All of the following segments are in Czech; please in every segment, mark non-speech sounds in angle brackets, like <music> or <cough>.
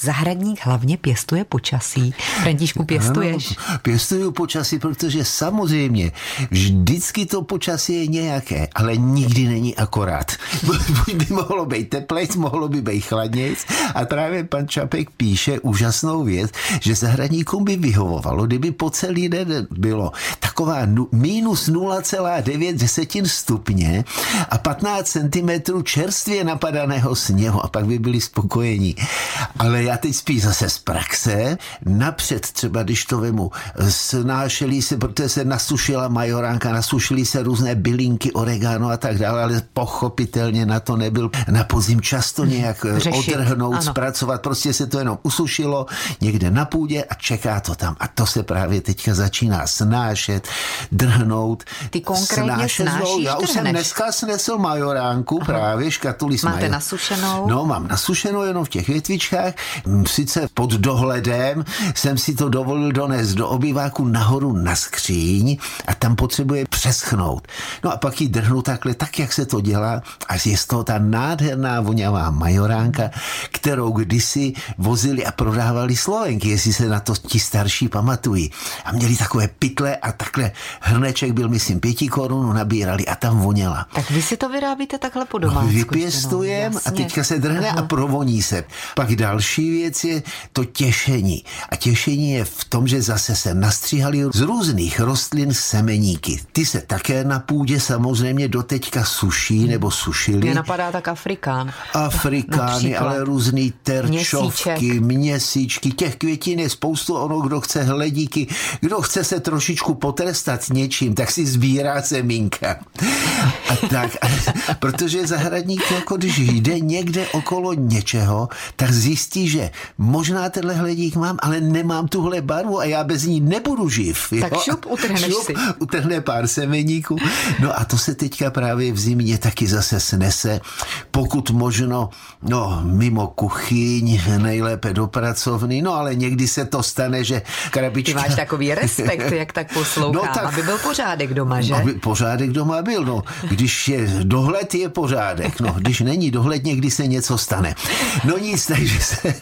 Zahradník hlavně pěstuje počasí. Františku, pěstuješ? Ano, pěstuju počasí, protože samozřejmě vždycky to počasí je nějaké, ale nikdy není akorát. <laughs> Buď by mohlo být teplejc, mohlo by být chladnějc a právě pan Čapek píše úžasnou věc, že zahradníkům by vyhovovalo, kdyby po celý den bylo taková minus 0,9 desetin stupně a 15 cm čerstvě napadaného sněhu a pak by byli spokojení. Ale já teď spíš zase z praxe. Napřed třeba, když to vemu, snášeli se, protože se nasušila majoránka, nasušily se různé bylinky, oregano a tak dále, ale pochopitelně na to nebyl na podzim často nějak eh, Řešit. odrhnout, ano. zpracovat. Prostě se to jenom usušilo někde na půdě a čeká to tam. A to se právě teďka začíná snášet, drhnout. Ty konkrétně snášet snášíš, Já už jsem dneska snesl majoránku, Aha. právě škatuli Máte major... nasušenou? No, mám nasušenou jenom v těch větvičkách sice pod dohledem jsem si to dovolil donést do obyváku nahoru na skříň a tam potřebuje přeschnout. No a pak ji drhnu takhle, tak jak se to dělá a je z toho ta nádherná voňavá majoránka, kterou kdysi vozili a prodávali Slovenky, jestli se na to ti starší pamatují. A měli takové pytle a takhle hrneček byl, myslím, pěti korun, nabírali a tam voněla. Tak vy si to vyrábíte takhle po domácku? No, vypěstujem no, a teďka se drhne Aha. a provoní se. Pak další věc je to těšení. A těšení je v tom, že zase se nastříhali z různých rostlin semeníky. Ty se také na půdě samozřejmě doteďka suší hmm. nebo sušili. Mě napadá tak Afrikán. Afrikány, <laughs> ale různý terčovky, Měsíček. měsíčky. Těch květin je spoustu, ono, kdo chce hledíky, kdo chce se trošičku potrestat něčím, tak si sbírá semínka. A tak, protože zahradník, jako když jde někde okolo něčeho, tak zjistí, že možná tenhle hledík mám, ale nemám tuhle barvu a já bez ní nebudu živ. Jo? Tak šup, utrhneš šup, si. utrhne pár semeníků. No a to se teďka právě v zimě taky zase snese, pokud možno, no, mimo kuchyň, nejlépe do pracovny, no ale někdy se to stane, že krabička... Ty máš takový respekt, jak tak poslouchám, no, tak, aby byl pořádek doma, že? Aby pořádek doma byl, no. Když je dohled, je pořádek, no. Když není dohled, někdy se něco stane. No nic, takže se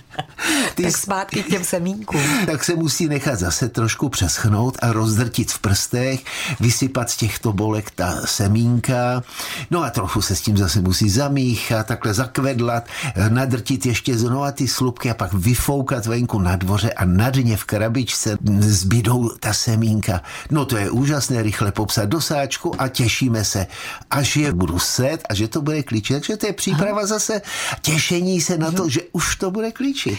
ty, tak zpátky k těm semínkům. <laughs> Tak se musí nechat zase trošku přeschnout a rozdrtit v prstech, vysypat z těchto bolek ta semínka, no a trochu se s tím zase musí zamíchat, takhle zakvedlat, nadrtit ještě znova ty slupky a pak vyfoukat venku na dvoře a na dně v krabičce zbydou ta semínka. No to je úžasné, rychle popsat do sáčku a těšíme se, až je budu set a že to bude klíčit. Takže to je příprava zase těšení se na to, že už to bude klíčit.